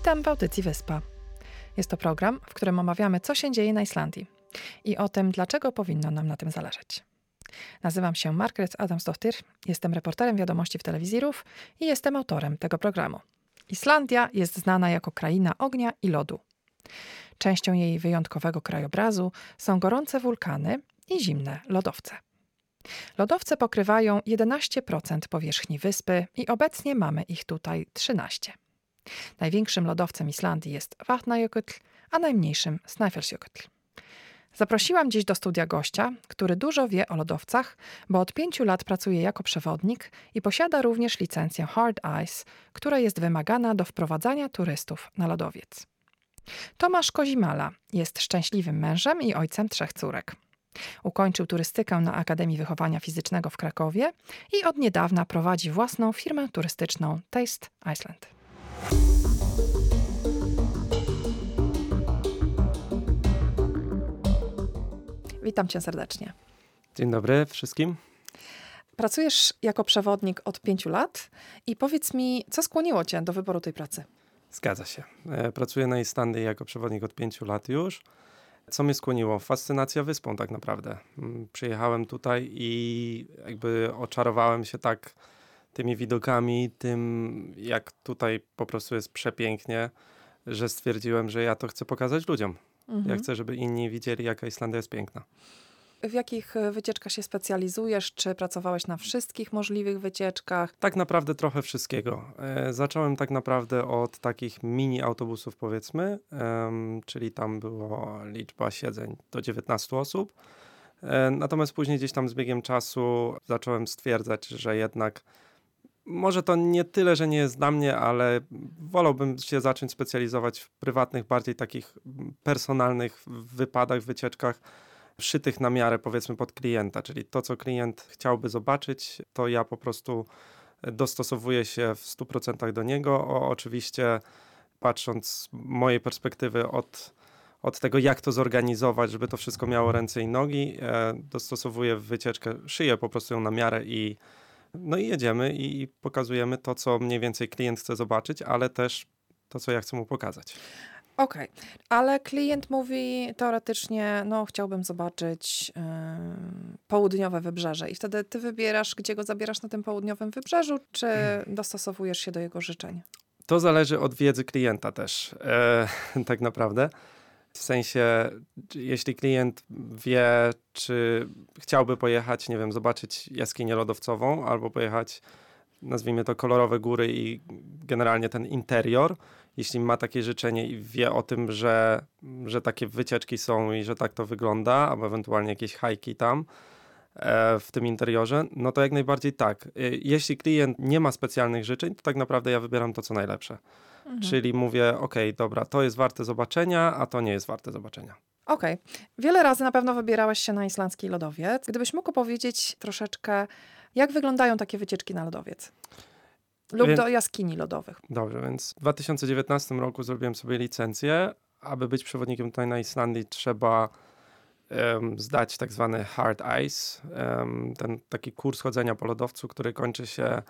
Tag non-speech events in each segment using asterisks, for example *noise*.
Witam w audycji Wyspa. Jest to program, w którym omawiamy, co się dzieje na Islandii i o tym, dlaczego powinno nam na tym zależeć. Nazywam się Margaret Adamsdottir, jestem reporterem wiadomości w telewizji RUF i jestem autorem tego programu. Islandia jest znana jako kraina ognia i lodu. Częścią jej wyjątkowego krajobrazu są gorące wulkany i zimne lodowce. Lodowce pokrywają 11% powierzchni wyspy i obecnie mamy ich tutaj 13. Największym lodowcem Islandii jest Vatnajökull, a najmniejszym Snæfellsjökull. Zaprosiłam dziś do studia gościa, który dużo wie o lodowcach, bo od pięciu lat pracuje jako przewodnik i posiada również licencję Hard Ice, która jest wymagana do wprowadzania turystów na lodowiec. Tomasz Kozimala jest szczęśliwym mężem i ojcem trzech córek. Ukończył turystykę na Akademii Wychowania Fizycznego w Krakowie i od niedawna prowadzi własną firmę turystyczną Taste Iceland. Witam cię serdecznie. Dzień dobry wszystkim. Pracujesz jako przewodnik od pięciu lat i powiedz mi, co skłoniło cię do wyboru tej pracy? Zgadza się. E, pracuję na Islandii jako przewodnik od pięciu lat już. Co mnie skłoniło? Fascynacja wyspą tak naprawdę. Mm, przyjechałem tutaj i jakby oczarowałem się tak tymi widokami, tym jak tutaj po prostu jest przepięknie, że stwierdziłem, że ja to chcę pokazać ludziom. Mhm. Ja chcę, żeby inni widzieli, jaka Islandia jest piękna. W jakich e, wycieczkach się specjalizujesz? Czy pracowałeś na wszystkich możliwych wycieczkach? Tak naprawdę trochę wszystkiego. E, zacząłem tak naprawdę od takich mini autobusów, powiedzmy, czyli tam była liczba siedzeń do 19 osób. E, natomiast później gdzieś tam z biegiem czasu zacząłem stwierdzać, że jednak może to nie tyle, że nie jest dla mnie, ale wolałbym się zacząć specjalizować w prywatnych, bardziej takich personalnych wypadach, wycieczkach, szytych na miarę, powiedzmy, pod klienta. Czyli to, co klient chciałby zobaczyć, to ja po prostu dostosowuję się w 100% do niego. O, oczywiście, patrząc z mojej perspektywy od od tego, jak to zorganizować, żeby to wszystko miało ręce i nogi, e, dostosowuję wycieczkę, szyję po prostu ją na miarę i no i jedziemy i pokazujemy to, co mniej więcej klient chce zobaczyć, ale też to, co ja chcę mu pokazać. Okej, okay. ale klient mówi teoretycznie, no chciałbym zobaczyć yy, południowe wybrzeże i wtedy ty wybierasz, gdzie go zabierasz na tym południowym wybrzeżu, czy *clears throat* dostosowujesz się do jego życzeń? To zależy od wiedzy klienta też, e, *laughs* tak naprawdę. W sensie, jeśli klient wie, czy chciałby pojechać, nie wiem, zobaczyć jaskinię lodowcową, albo pojechać, nazwijmy to, kolorowe góry i generalnie ten interior, jeśli ma takie życzenie i wie o tym, że, że takie wycieczki są i że tak to wygląda, albo ewentualnie jakieś hajki tam e, w tym interiorze, no to jak najbardziej tak. E, jeśli klient nie ma specjalnych życzeń, to tak naprawdę ja wybieram to, co najlepsze. Mhm. Czyli mówię, ok, dobra, to jest warte zobaczenia, a to nie jest warte zobaczenia. Okej. Okay. Wiele razy na pewno wybierałeś się na islandzki lodowiec. Gdybyś mógł powiedzieć troszeczkę, jak wyglądają takie wycieczki na lodowiec? Lub do jaskini lodowych. Dobrze, więc w 2019 roku zrobiłem sobie licencję. Aby być przewodnikiem tutaj na Islandii trzeba um, zdać tak zwany hard ice, um, ten taki kurs chodzenia po lodowcu, który kończy się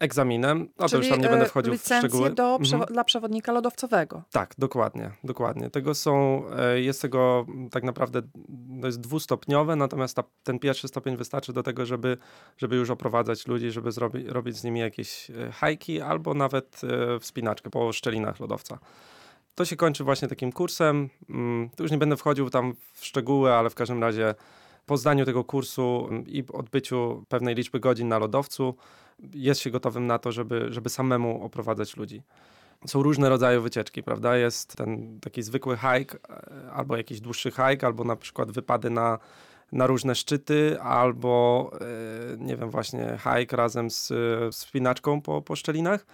egzaminem. No to już tam nie będę e, wchodził w szczegóły. Do mhm. dla przewodnika lodowcowego. Tak, dokładnie, dokładnie. Tego są, e, jest tego tak naprawdę, to jest dwustopniowe, natomiast ta, ten pierwszy stopień wystarczy do tego, żeby, żeby już oprowadzać ludzi, żeby zrobi, robić z nimi jakieś e, hajki albo nawet wspinaczkę po szczelinach lodowca. To się kończy właśnie takim kursem. Mm, tu już nie będę wchodził tam w szczegóły, ale w każdym razie po zdaniu tego kursu i odbyciu pewnej liczby godzin na lodowcu jest się gotowym na to, żeby, żeby samemu oprowadzać ludzi. Są różne rodzaje wycieczki, prawda? Jest ten taki zwykły hike, e, albo jakiś dłuższy hike, albo na przykład wypady na, na różne szczyty, albo e, nie wiem, właśnie hike razem z, z spinaczką po, po szczelinach.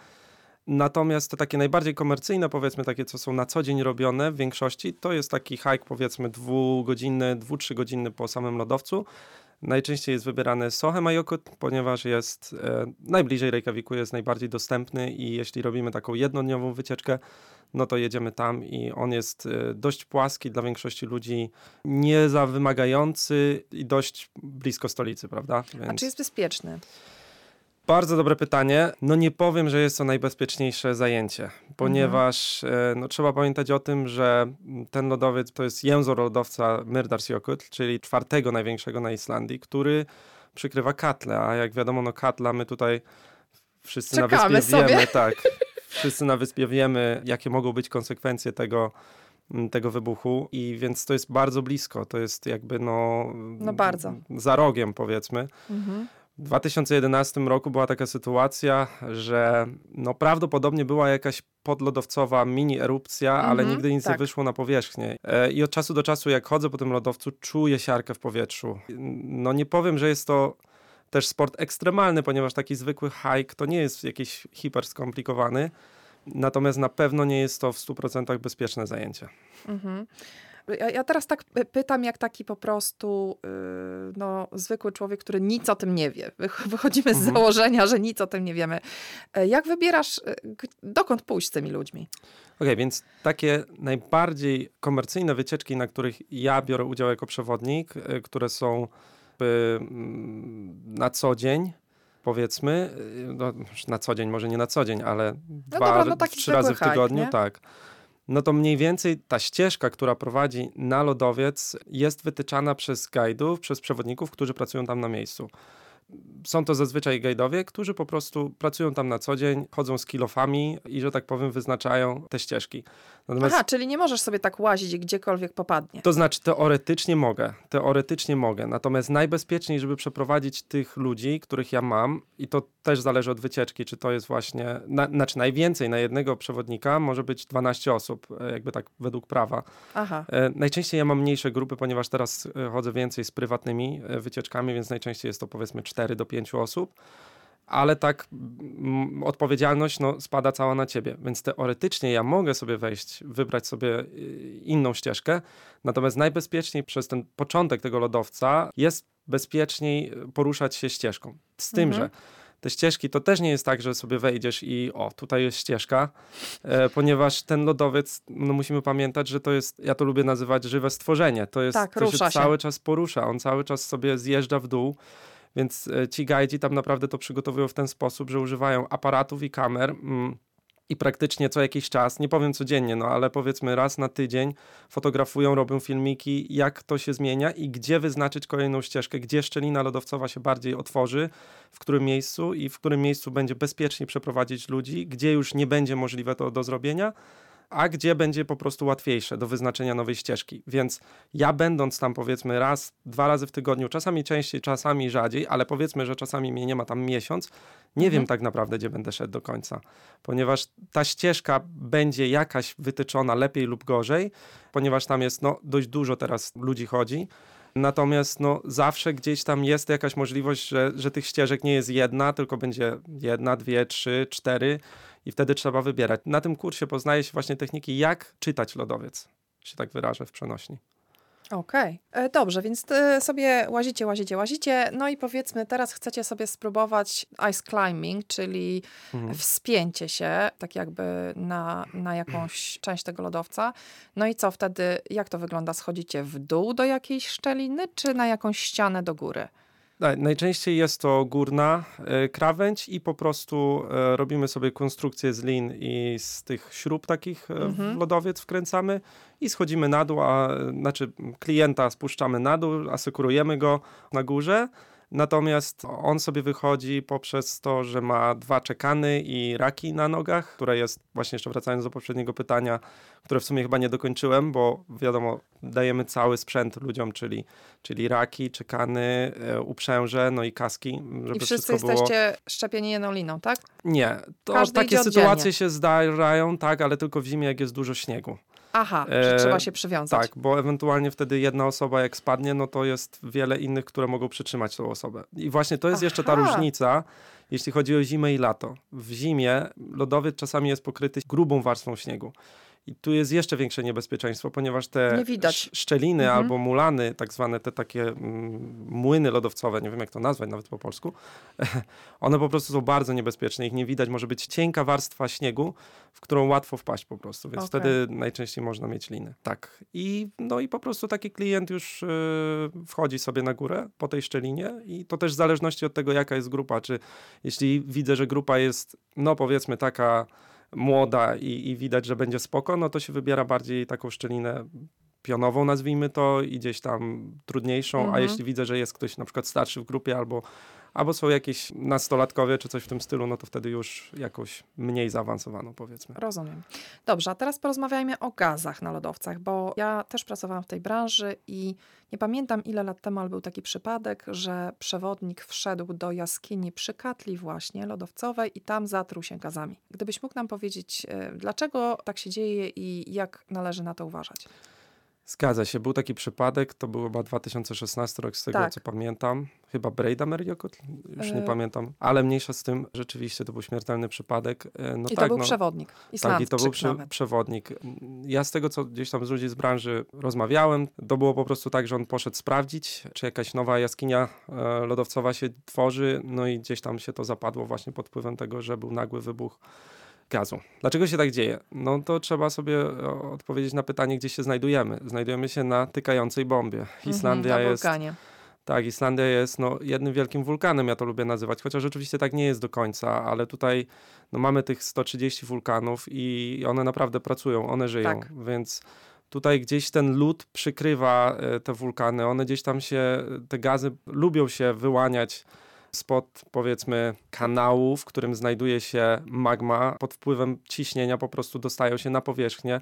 Natomiast te takie najbardziej komercyjne, powiedzmy takie, co są na co dzień robione w większości, to jest taki hike powiedzmy dwugodzinny, dwu, trzygodzinny po samym lodowcu. Najczęściej jest wybierany Sohe Majokut, ponieważ jest e, najbliżej Reykjaviku, jest najbardziej dostępny i jeśli robimy taką jednodniową wycieczkę, no to jedziemy tam i on jest e, dość płaski dla większości ludzi, nie za wymagający i dość blisko stolicy, prawda? Więc... A czy jest bezpieczny? Bardzo dobre pytanie. No nie powiem, że jest to najbezpieczniejsze zajęcie, ponieważ mhm. no, trzeba pamiętać o tym, że ten lodowiec to jest język lodowca Myrdarsjökull, czyli czwartego największego na Islandii, który przykrywa katle, a jak wiadomo, no katla my tutaj wszyscy Czekamy na wyspie sobie. wiemy, tak, *laughs* wszyscy na wyspie wiemy, jakie mogą być konsekwencje tego, tego wybuchu i więc to jest bardzo blisko, to jest jakby no... No bardzo. Za rogiem powiedzmy. Mhm. W 2011 roku była taka sytuacja, że no prawdopodobnie była jakaś podlodowcowa mini erupcja, mm -hmm, ale nigdy nic tak. nie wyszło na powierzchnię. E, I od czasu do czasu, jak chodzę po tym lodowcu, czuję siarkę w powietrzu. No nie powiem, że jest to też sport ekstremalny, ponieważ taki zwykły hike to nie jest jakiś hiper skomplikowany. Natomiast na pewno nie jest to w 100% bezpieczne zajęcie. -hmm. Ja, ja, teraz tak pytam, jak taki po prostu yy, no, zwykły człowiek, który nic o tym nie wie. Wychodzimy z mhm. założenia, że nic o tym nie wiemy. E, jak wybierasz, e, dokąd pójść z tymi ludźmi? Okej, okay, więc takie najbardziej komercyjne wycieczki, na których ja biorę udział jako przewodnik, e, które są mm, na co dzień, powiedzmy, no, na co dzień, może nie na co dzień, ale no dwa, dobra, no trzy razy w tygodniu, hike, tak no to mniej więcej ta ścieżka, która prowadzi na lodowiec, jest wytyczana przez guidów, przez przewodników, którzy pracują tam na miejscu. Są to zazwyczaj gajdowie, którzy po prostu pracują tam na co dzień, chodzą z kilofami i, że tak powiem, wyznaczają te ścieżki. Natomiast, Aha, czyli nie możesz sobie tak łazić gdziekolwiek popadnie. To znaczy, teoretycznie mogę. Teoretycznie mogę. Natomiast najbezpieczniej, żeby przeprowadzić tych ludzi, których ja mam, i to też zależy od wycieczki, czy to jest właśnie, na, znaczy najwięcej na jednego przewodnika może być 12 osób, e, jakby tak według prawa. Aha. E, najczęściej ja mam mniejsze grupy, ponieważ teraz e, chodzę więcej z prywatnymi wycieczkami, więc najczęściej jest to powiedzmy 4 do 5 osób ale tak m, odpowiedzialność no, spada cała na ciebie. Więc teoretycznie ja mogę sobie wejść, wybrać sobie y, inną ścieżkę, natomiast najbezpieczniej przez ten początek tego lodowca jest bezpieczniej poruszać się ścieżką. Z tym, mhm. że te ścieżki to też nie jest tak, że sobie wejdziesz i o, tutaj jest ścieżka, e, ponieważ ten lodowiec, no musimy pamiętać, że to jest, ja to lubię nazywać żywe stworzenie. To jest, tak, to się, się cały czas porusza, on cały czas sobie zjeżdża w dół. Więc e, ci gajdzi tam naprawdę to przygotowują w ten sposób, że używają aparatów i kamer. Mm, i praktycznie co jakiś czas, nie powiem codziennie, no ale powiedzmy raz na tydzień fotografują, robią filmiki, jak to się zmienia i gdzie wyznaczyć kolejną ścieżkę, gdzie szczelina lodowcowa się bardziej otworzy, w którym miejscu i w którym miejscu będzie bezpiecznie przeprowadzić ludzi, gdzie już nie będzie możliwe to do zrobienia, a gdzie będzie po prostu łatwiejsze do wyznaczenia nowej ścieżki. Więc ja będąc tam powiedzmy raz, dwa razy w tygodniu, czasami częściej, czasami rzadziej, ale powiedzmy, że czasami mnie nie ma tam miesiąc, nie mhm. wiem tak naprawdę, gdzie będę szedł do końca, ponieważ ta ścieżka będzie jakaś wytyczona lepiej lub gorzej, ponieważ tam jest no, dość dużo teraz ludzi chodzi. Natomiast no, zawsze gdzieś tam jest jakaś możliwość, że, że tych ścieżek nie jest jedna, tylko będzie jedna, dwie, trzy, cztery i wtedy trzeba wybierać. Na tym kursie poznaje się właśnie techniki, jak czytać lodowiec, się tak wyrażę w przenośni. Okej, okay. E, dobrze, więc sobie łazicie, łazicie, łazicie. No i powiedzmy, teraz chcecie sobie spróbować ice climbing, czyli mhm. wspięcie się, tak jakby na, na jakąś *clears throat* część tego lodowca. No i co wtedy, jak to wygląda? Schodzicie w dół do jakiejś szczeliny, czy na jakąś ścianę do góry? Najczęściej jest to górna e, krawędź i po prostu e, robimy sobie konstrukcję z lin i z tych śrub takich e, mhm. w lodowiec wkręcamy i schodzimy na dół, a znaczy klienta spuszczamy na dół, asekurujemy go na górze Natomiast on sobie wychodzi poprzez to, że ma dwa czekany i raki na nogach, które jest, właśnie jeszcze wracając do poprzedniego pytania, które w sumie chyba nie dokończyłem, bo wiadomo, dajemy cały sprzęt ludziom, czyli, czyli raki, czekany, e, uprzęże, no i kaski. Żeby I wszyscy jesteście było... szczepieni jedną liną, tak? Nie, to Każdy takie sytuacje się zdarzają, tak, ale tylko w zimie, jak jest dużo śniegu. Aha, że e, trzeba się przywiązać. Tak, bo ewentualnie wtedy jedna osoba jak spadnie, no to jest wiele innych, które mogą przytrzymać tą osobę. I właśnie to jest Aha. jeszcze ta różnica, jeśli chodzi o zimę i lato. W zimie lodowiec czasami jest pokryty grubą warstwą śniegu. I tu jest jeszcze większe niebezpieczeństwo, ponieważ te szczeliny Mhm. albo mulany, tak zwane te takie mm, młyny lodowcowe, nie wiem jak to nazwać nawet po polsku, *laughs* one po prostu są bardzo niebezpieczne. Ich nie widać, może być cienka warstwa śniegu, w którą łatwo wpaść po prostu, więc Okej. wtedy najczęściej można mieć liny. Tak. I, no i po prostu taki klient już e, wchodzi sobie na górę po tej szczelinie i to też w zależności od tego, jaka jest grupa, czy jeśli widzę, że grupa jest, no powiedzmy taka młoda i, i widać, że będzie spoko, no to się wybiera bardziej taką szczelinę pionową, nazwijmy to, i gdzieś tam trudniejszą, a Mhm. jeśli widzę, że jest ktoś na przykład starszy w grupie albo, albo są jakieś nastolatkowie czy coś w tym stylu, no to wtedy już jakąś mniej zaawansowaną powiedzmy. Rozumiem. Dobrze, a teraz porozmawiajmy o gazach na lodowcach, bo ja też pracowałam w tej branży i nie pamiętam ile lat temu, ale był taki przypadek, że przewodnik wszedł do jaskini przy katli właśnie lodowcowej i tam zatruł się gazami. Gdybyś mógł nam powiedzieć, e, dlaczego tak się dzieje i jak należy na to uważać? Zgadza się, był taki przypadek, to był chyba 2016 rok, z tego Tak. co pamiętam. Chyba Brejda Meriokot, już nie E. pamiętam, ale mniejsza z tym, rzeczywiście to był śmiertelny przypadek. E, No I tak, to był no, przewodnik, Tak, Islandczyk i to był prze, nawet. przewodnik. Ja z tego, co gdzieś tam z ludzi z branży rozmawiałem, to było po prostu tak, że on poszedł sprawdzić, czy jakaś nowa jaskinia e, lodowcowa się tworzy, no i gdzieś tam się to zapadło właśnie pod wpływem tego, że był nagły wybuch gazu. Dlaczego się tak dzieje? No to trzeba sobie e, odpowiedzieć na pytanie, gdzie się znajdujemy. Znajdujemy się na tykającej bombie. Islandia mhm, na jest tak, Islandia jest no, jednym wielkim wulkanem, ja to lubię nazywać, chociaż rzeczywiście tak nie jest do końca, ale tutaj no, mamy tych 130 wulkanów i one naprawdę pracują, one żyją, Tak. więc tutaj gdzieś ten lód przykrywa e, te wulkany, one gdzieś tam się, te gazy lubią się wyłaniać spod powiedzmy kanału, w którym znajduje się magma, pod wpływem ciśnienia po prostu dostają się na powierzchnię,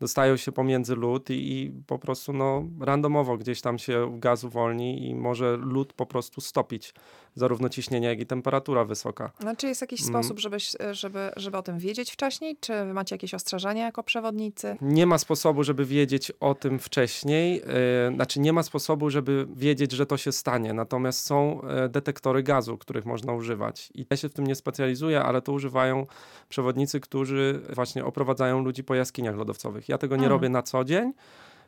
dostają się pomiędzy lód i, i po prostu no, randomowo gdzieś tam się gaz uwolni i może lód po prostu stopić zarówno ciśnienie, jak i temperatura wysoka. No, czy jest jakiś Mm. sposób, żebyś, żeby, żeby o tym wiedzieć wcześniej? Czy wy macie jakieś ostrzeżenia jako przewodnicy? Nie ma sposobu, żeby wiedzieć o tym wcześniej, yy, znaczy nie ma sposobu, żeby wiedzieć, że to się stanie, natomiast są e, detektory gazu, których można używać. I ja się w tym nie specjalizuję, ale to używają przewodnicy, którzy właśnie oprowadzają ludzi po jaskiniach lodowcowych. Ja tego nie Mhm. robię na co dzień.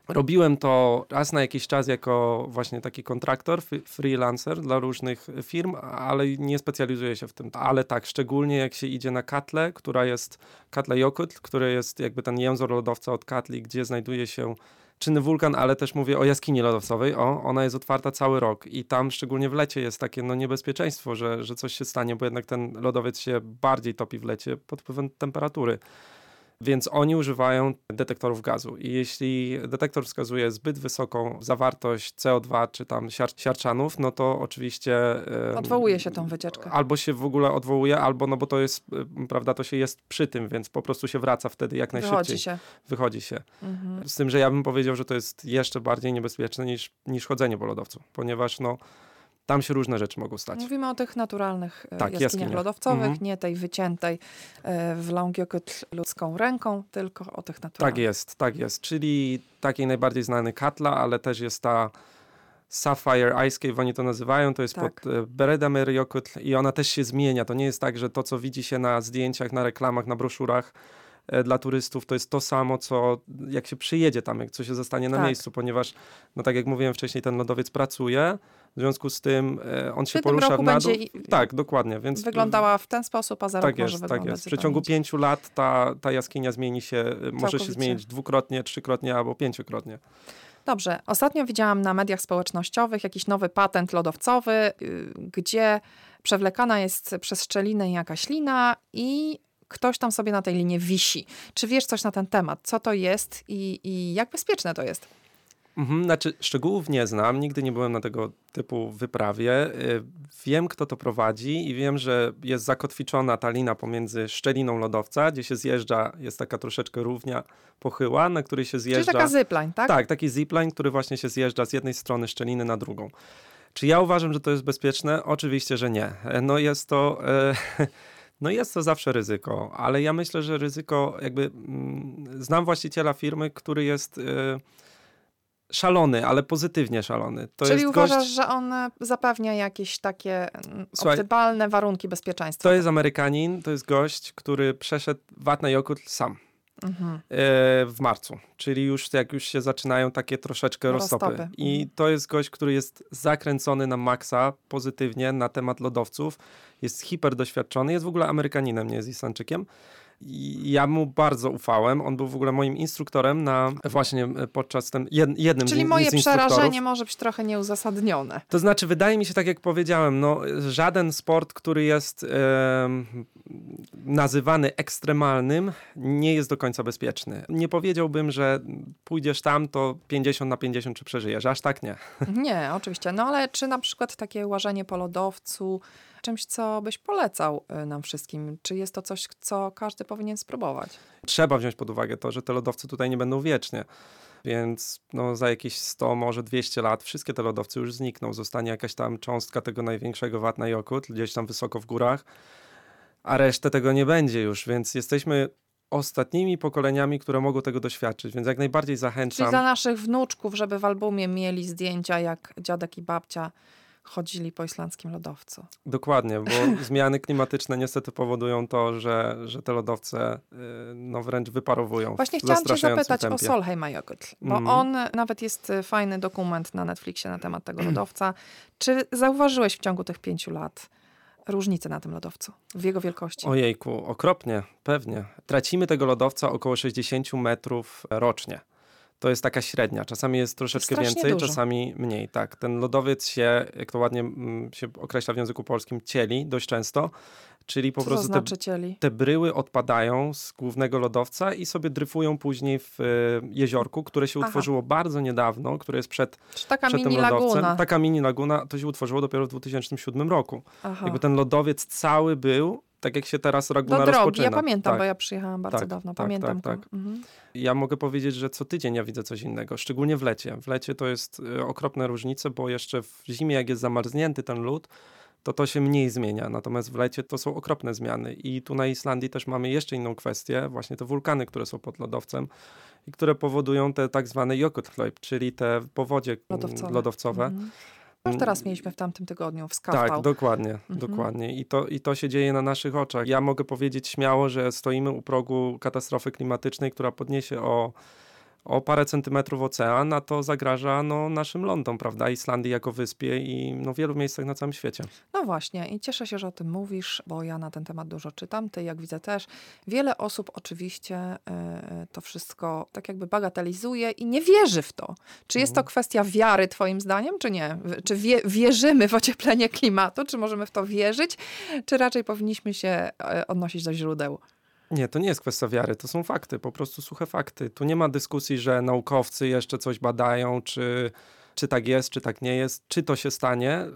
Robiłem to raz na jakiś czas jako właśnie taki kontraktor, freelancer dla różnych firm, ale nie specjalizuję się w tym. Ale tak, szczególnie jak się idzie na Katlę, która jest Katla Jokut, który jest jakby ten jęzor lodowca od Katli, gdzie znajduje się czynny wulkan, ale też mówię o jaskini lodowcowej. O, ona jest otwarta cały rok i tam szczególnie w lecie jest takie no, niebezpieczeństwo, że, że coś się stanie, bo jednak ten lodowiec się bardziej topi w lecie pod wpływem temperatury. Więc oni używają detektorów gazu i jeśli detektor wskazuje zbyt wysoką zawartość CO2 czy tam siar siarczanów, no to oczywiście... Odwołuje się tą wycieczkę. Albo się w ogóle odwołuje, albo no bo to jest, em, prawda, to się jest przy tym, więc po prostu się wraca wtedy jak najszybciej. Wychodzi się. Wychodzi się. Mhm. Z tym, że ja bym powiedział, że to jest jeszcze bardziej niebezpieczne niż, niż chodzenie po lodowcu, ponieważ no, tam się różne rzeczy mogą stać. Mówimy o tych naturalnych e, Tak, jaskiniach, jaskiniach. lodowcowych, Mhm. nie tej wyciętej e, w Longyearbyen ludzką ręką, tylko o tych Tak naturalnych. jest, tak jest. Czyli takiej najbardziej znany Katla, ale też jest ta Sapphire Ice Cave, oni to nazywają, to jest Tak. pod e, Beredamer Jokut i ona też się zmienia. To nie jest tak, że to, co widzi się na zdjęciach, na reklamach, na broszurach dla turystów, to jest to samo, co jak się przyjedzie tam, jak co się zostanie na Tak. miejscu, ponieważ, no tak jak mówiłem wcześniej, ten lodowiec pracuje, w związku z tym e, on W się porusza roku na dół. będzie i- Tak, dokładnie, więc Wyglądała w ten sposób, a za tak rok może jest, tak wyglądać jest. W przeciągu pięciu lat ta, ta jaskinia zmieni się, y, może się Całkowicie. zmienić dwukrotnie, trzykrotnie albo pięciokrotnie. Dobrze. Ostatnio widziałam na mediach społecznościowych jakiś nowy patent lodowcowy, y, gdzie przewlekana jest przez szczelinę jakaś lina i ktoś tam sobie na tej linie wisi. Czy wiesz coś na ten temat? Co to jest i, i jak bezpieczne to jest? Mhm, znaczy, szczegółów nie znam, nigdy nie byłem na tego typu wyprawie. Y, Wiem, kto to prowadzi i wiem, że jest zakotwiczona ta lina pomiędzy szczeliną lodowca, gdzie się zjeżdża, jest taka troszeczkę równia, pochyła, na której się Czyli zjeżdża. taka zipline, tak? Tak, taki zipline, który właśnie się zjeżdża z jednej strony szczeliny na drugą. Czy ja uważam, że to jest bezpieczne? Oczywiście, że nie. E, No jest to. E, *laughs* no jest to zawsze ryzyko, ale ja myślę, że ryzyko, jakby mm, znam właściciela firmy, który jest e, szalony, ale pozytywnie szalony. To Czyli uważasz, gość, że on e, zapewnia jakieś takie mm, Słuchaj, optymalne warunki bezpieczeństwa? to jest Amerykanin, to jest gość, który przeszedł Watna Jokut sam. Mhm. e, w marcu, czyli już jak już się zaczynają takie troszeczkę roztopy. Roztopy. I Mhm. to jest gość, który jest zakręcony na maksa pozytywnie na temat lodowców, jest hiper doświadczony, jest w ogóle Amerykaninem, nie jest Islandczykiem. I ja mu bardzo ufałem. On był w ogóle moim instruktorem na właśnie e, podczas ten, jed, jednym Czyli z, moje z przerażenie może być trochę nieuzasadnione. To znaczy, wydaje mi się, tak jak powiedziałem, no, żaden sport, który jest em, nazywany ekstremalnym, nie jest do końca bezpieczny. Nie powiedziałbym, że pójdziesz tam, to 50 na 50 czy przeżyjesz. Aż tak nie. Nie, oczywiście. No ale czy na przykład takie łażenie po lodowcu, czymś, co byś polecał y, nam wszystkim? Czy jest to coś, co każdy powinien spróbować? Trzeba wziąć pod uwagę to, że te lodowce tutaj nie będą wiecznie. Więc no, za jakieś 100, może 200 lat wszystkie te lodowce już znikną. Zostanie jakaś tam cząstka tego największego Watna Jokut, gdzieś tam wysoko w górach, a resztę tego nie będzie już, więc jesteśmy ostatnimi pokoleniami, które mogą tego doświadczyć, więc jak najbardziej Czyli zachęcam. dla naszych wnuczków, żeby w albumie mieli zdjęcia, jak dziadek i babcia chodzili po islandzkim lodowcu. Dokładnie, bo *laughs* zmiany klimatyczne niestety powodują to, że, że te lodowce y, no, wręcz wyparowują. Właśnie w chciałam cię zapytać tempie. o Solheimajokutl, bo Mhm. on nawet jest y, fajny dokument na Netflixie na temat tego *clears throat* lodowca. Czy zauważyłeś w ciągu tych pięciu lat różnicę na tym lodowcu, w jego wielkości? Ojejku, okropnie, pewnie. Tracimy tego lodowca około 60 metrów rocznie. To jest taka średnia. Czasami jest troszeczkę strasznie więcej, dużo. czasami mniej. Tak, ten lodowiec się, jak to ładnie mm, się określa w języku polskim, cieli dość często, czyli po Co prostu te, znaczy cieli? te bryły odpadają z głównego lodowca i sobie dryfują później w e, jeziorku, które się Aha. utworzyło bardzo niedawno, które jest przed, Czy taka przed tym mini lodowcem. laguna? Taka mini laguna, to się utworzyło dopiero w 2007 roku. Aha. Jakby ten lodowiec cały był, tak jak się teraz laguna Do drogi, rozpoczyna. ja pamiętam, tak. bo ja przyjechałam bardzo Tak, dawno. tak, Pamiętam tak, tak. Mhm. Ja mogę powiedzieć, że co tydzień ja widzę coś innego, szczególnie w lecie. W lecie to jest y, okropne różnice, bo jeszcze w zimie, jak jest zamarznięty ten lód, to to się mniej zmienia. Natomiast w lecie to są okropne zmiany. I tu na Islandii też mamy jeszcze inną kwestię, właśnie te wulkany, które są pod lodowcem i które powodują te tak zwane Jökulhlaup, czyli te powodzie mm, Lodowcowe. lodowcowe. Mhm. Już teraz mieliśmy w tamtym tygodniu w Skafpał. Tak, dokładnie, Mhm. dokładnie. I to, I to się dzieje na naszych oczach. Ja mogę powiedzieć śmiało, że stoimy u progu katastrofy klimatycznej, która podniesie o, o parę centymetrów ocean, a to zagraża no, naszym lądom, prawda? Islandii jako wyspie i no, wielu miejscach na całym świecie. No właśnie i cieszę się, że o tym mówisz, bo ja na ten temat dużo czytam, ty jak widzę też. Wiele osób oczywiście y, to wszystko tak jakby bagatelizuje i nie wierzy w to. Czy jest to Mhm. kwestia wiary twoim zdaniem, czy nie? Czy wie, wierzymy w ocieplenie klimatu, czy możemy w to wierzyć, czy raczej powinniśmy się y, odnosić do źródeł? Nie, to nie jest kwestia wiary, to są fakty, po prostu suche fakty. Tu nie ma dyskusji, że naukowcy jeszcze coś badają, czy, czy tak jest, czy tak nie jest, czy to się stanie,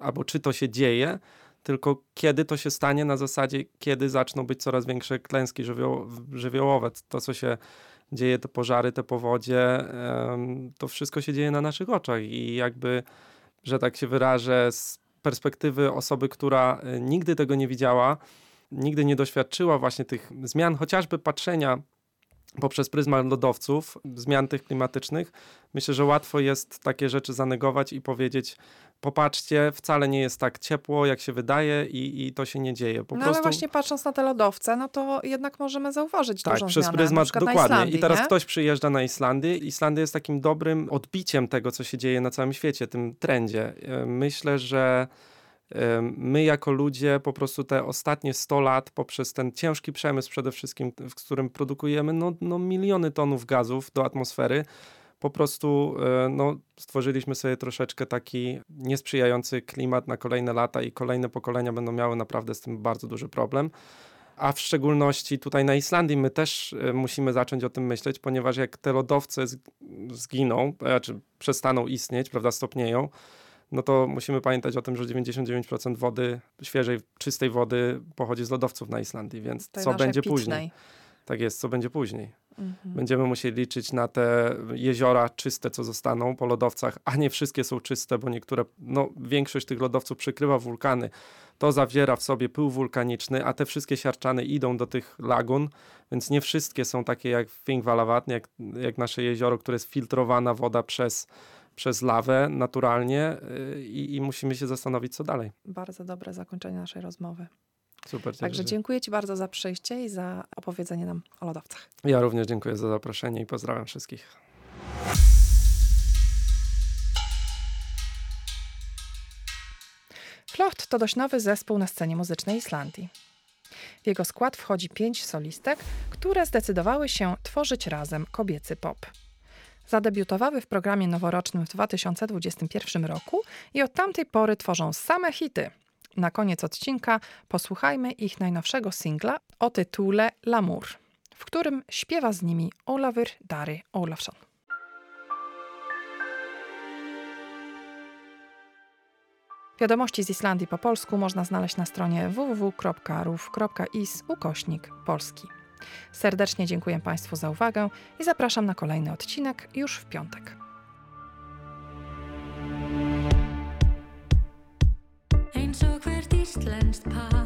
albo czy to się dzieje, tylko kiedy to się stanie na zasadzie, kiedy zaczną być coraz większe klęski żywioł, żywiołowe. To, co się dzieje, te pożary, te powodzie, to wszystko się dzieje na naszych oczach i jakby, że tak się wyrażę, z perspektywy osoby, która y, nigdy tego nie widziała, nigdy nie doświadczyła właśnie tych zmian, chociażby patrzenia poprzez pryzmat lodowców, zmian tych klimatycznych, myślę, że łatwo jest takie rzeczy zanegować i powiedzieć, popatrzcie, wcale nie jest tak ciepło, jak się wydaje i, i to się nie dzieje. Po no prostu ale właśnie patrząc na te lodowce, no to jednak możemy zauważyć tak, dużą przez zmianę. pryzmat dokładnie. Islandii, I teraz nie? ktoś przyjeżdża na Islandię. Islandia jest takim dobrym odbiciem tego, co się dzieje na całym świecie, tym trendzie. E, Myślę, że my jako ludzie po prostu te ostatnie 100 lat poprzez ten ciężki przemysł przede wszystkim, w którym produkujemy no, no miliony tonów gazów do atmosfery, po prostu e, no, stworzyliśmy sobie troszeczkę taki niesprzyjający klimat na kolejne lata i kolejne pokolenia będą miały naprawdę z tym bardzo duży problem. A w szczególności tutaj na Islandii my też e, musimy zacząć o tym myśleć, ponieważ jak te lodowce zginą, znaczy przestaną istnieć, prawda, stopnieją, no to musimy pamiętać o tym, że 99% wody, świeżej, czystej wody pochodzi z lodowców na Islandii, więc Tej co będzie pitnej. później? Tak jest, co będzie później? Mhm. Będziemy musieli liczyć na te jeziora czyste, co zostaną po lodowcach, a nie wszystkie są czyste, bo niektóre, no większość tych lodowców przykrywa wulkany. To zawiera w sobie pył wulkaniczny, a te wszystkie siarczany idą do tych lagun, więc nie wszystkie są takie jak w Thingvallavatn, jak, jak nasze jezioro, które jest filtrowana woda przez, przez lawę naturalnie yy, i, i musimy się zastanowić, co dalej. Bardzo dobre zakończenie naszej rozmowy. Super. Także dziękuję Ci bardzo za przyjście i za opowiedzenie nam o lodowcach. Ja również dziękuję za zaproszenie i pozdrawiam wszystkich. Flocht to dość nowy zespół na scenie muzycznej Islandii. W jego skład wchodzi pięć solistek, które zdecydowały się tworzyć razem kobiecy pop. Zadebiutowały w programie noworocznym w 2021 roku i od tamtej pory tworzą same hity. Na koniec odcinka posłuchajmy ich najnowszego singla o tytule L'amour, w którym śpiewa z nimi Olafur Dary Olafsson. Wiadomości z Islandii po polsku można znaleźć na stronie www.ruf.is ukośnik polski. Serdecznie dziękuję Państwu za uwagę i zapraszam na kolejny odcinek już w piątek. Eins og hvert íslenskt par